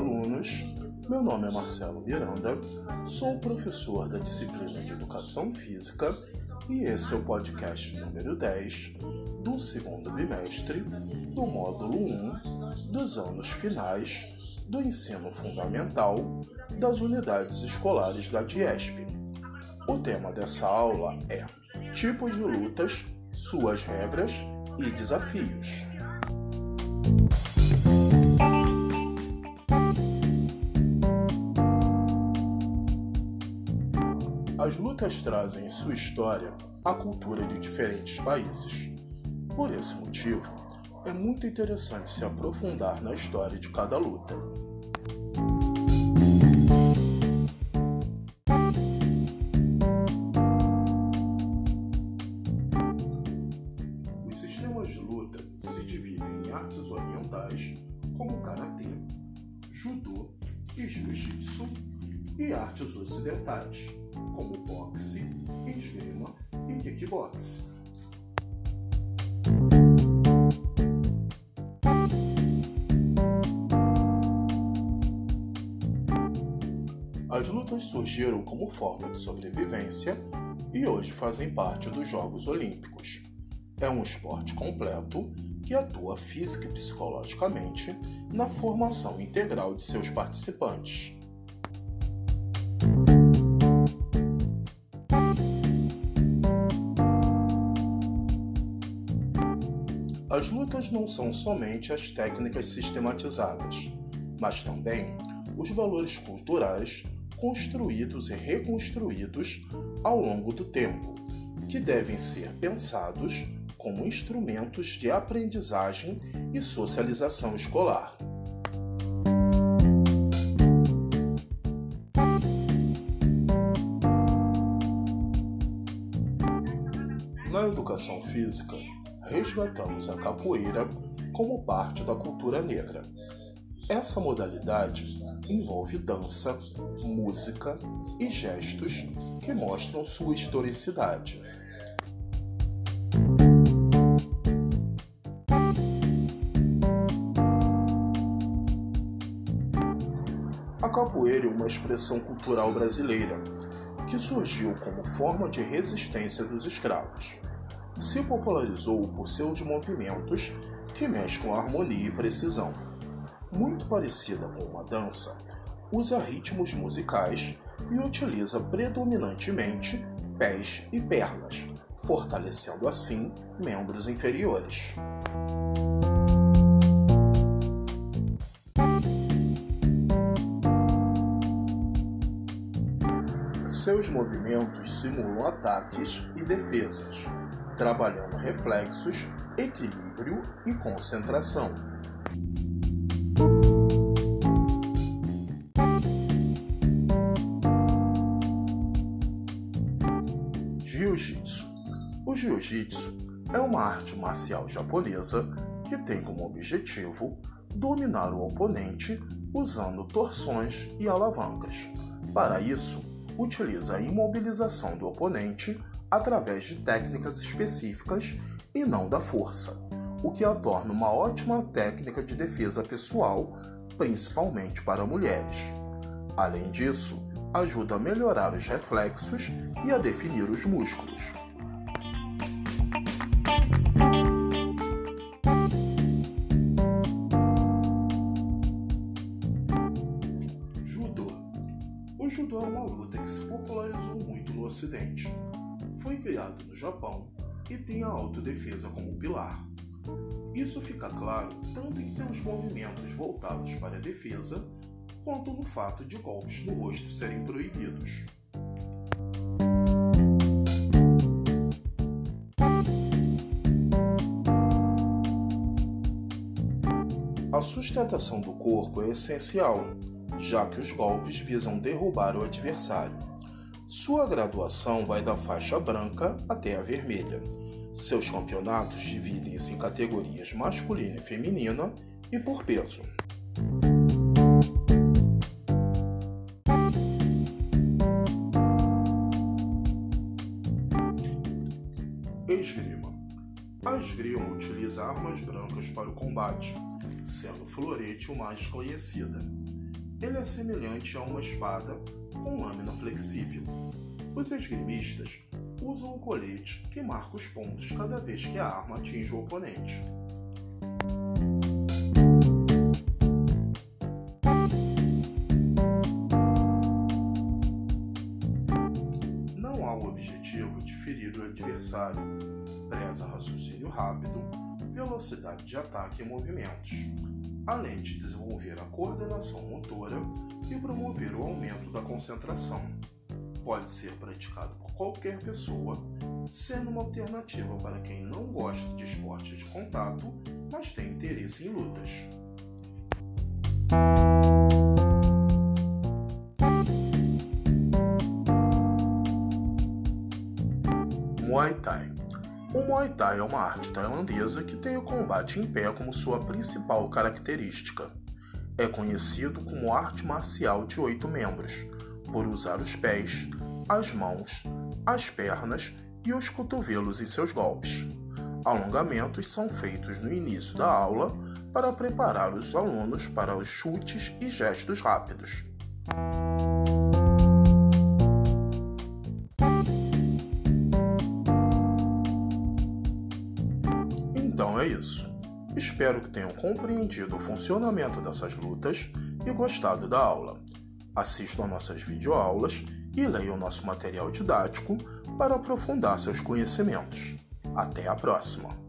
alunos! Meu nome é Marcelo Miranda, sou professor da disciplina de Educação Física e esse é o podcast número 10 do segundo bimestre do módulo 1 dos anos finais do ensino fundamental das unidades escolares da DIESP. O tema dessa aula é Tipos de lutas, suas regras e desafios. As lutas trazem em sua história a cultura de diferentes países. Por esse motivo, é muito interessante se aprofundar na história de cada luta. Os sistemas de luta se dividem em artes orientais, como karatê, judô e jiu-jitsu, e artes ocidentais, como boxe, esgrima e kickbox. As lutas surgiram como forma de sobrevivência e hoje fazem parte dos Jogos Olímpicos. É um esporte completo que atua física e psicologicamente na formação integral de seus participantes. As lutas não são somente as técnicas sistematizadas, mas também os valores culturais construídos e reconstruídos ao longo do tempo, que devem ser pensados como instrumentos de aprendizagem e socialização escolar. Na educação física, resgatamos a capoeira como parte da cultura negra. Essa modalidade envolve dança, música e gestos que mostram sua historicidade. A capoeira é uma expressão cultural brasileira que surgiu como forma de resistência dos escravos. Se popularizou por seus movimentos que mesclam harmonia e precisão. Muito parecida com uma dança, usa ritmos musicais e utiliza predominantemente pés e pernas, fortalecendo assim membros inferiores. Seus movimentos simulam ataques e defesas, trabalhando reflexos, equilíbrio e concentração. Jiu-Jitsu. O Jiu-Jitsu é uma arte marcial japonesa que tem como objetivo dominar o oponente usando torções e alavancas. Para isso, utiliza a imobilização do oponente através de técnicas específicas e não da força, o que a torna uma ótima técnica de defesa pessoal, principalmente para mulheres. Além disso, ajuda a melhorar os reflexos e a definir os músculos. Judô. O judô é uma luta que se popularizou muito no Ocidente. Foi criado no Japão e tem a autodefesa como pilar. Isso fica claro tanto em seus movimentos voltados para a defesa, quanto no fato de golpes no rosto serem proibidos. A sustentação do corpo é essencial, já que os golpes visam derrubar o adversário. Sua graduação vai da faixa branca até a vermelha. Seus campeonatos dividem-se em categorias masculina e feminina e por peso. Esgrima. A esgrima utiliza armas brancas para o combate, sendo o florete o mais conhecida. Ele é semelhante a uma espada com lâmina flexível. Os esgrimistas usam um colete que marca os pontos cada vez que a arma atinge o oponente. Não há o objetivo de ferir o adversário, preza raciocínio rápido, velocidade de ataque e movimentos, além de desenvolver a coordenação motora e promover o aumento da concentração. Pode ser praticado por qualquer pessoa, sendo uma alternativa para quem não gosta de esportes de contato, mas tem interesse em lutas. Muay Thai o Muay Thai é uma arte tailandesa que tem o combate em pé como sua principal característica. É conhecido como arte marcial de oito membros, por usar os pés, as mãos, as pernas e os cotovelos em seus golpes. Alongamentos são feitos no início da aula para preparar os alunos para os chutes e gestos rápidos. Isso. Espero que tenham compreendido o funcionamento dessas lutas e gostado da aula. Assistam nossas videoaulas e leiam nosso material didático para aprofundar seus conhecimentos. Até a próxima!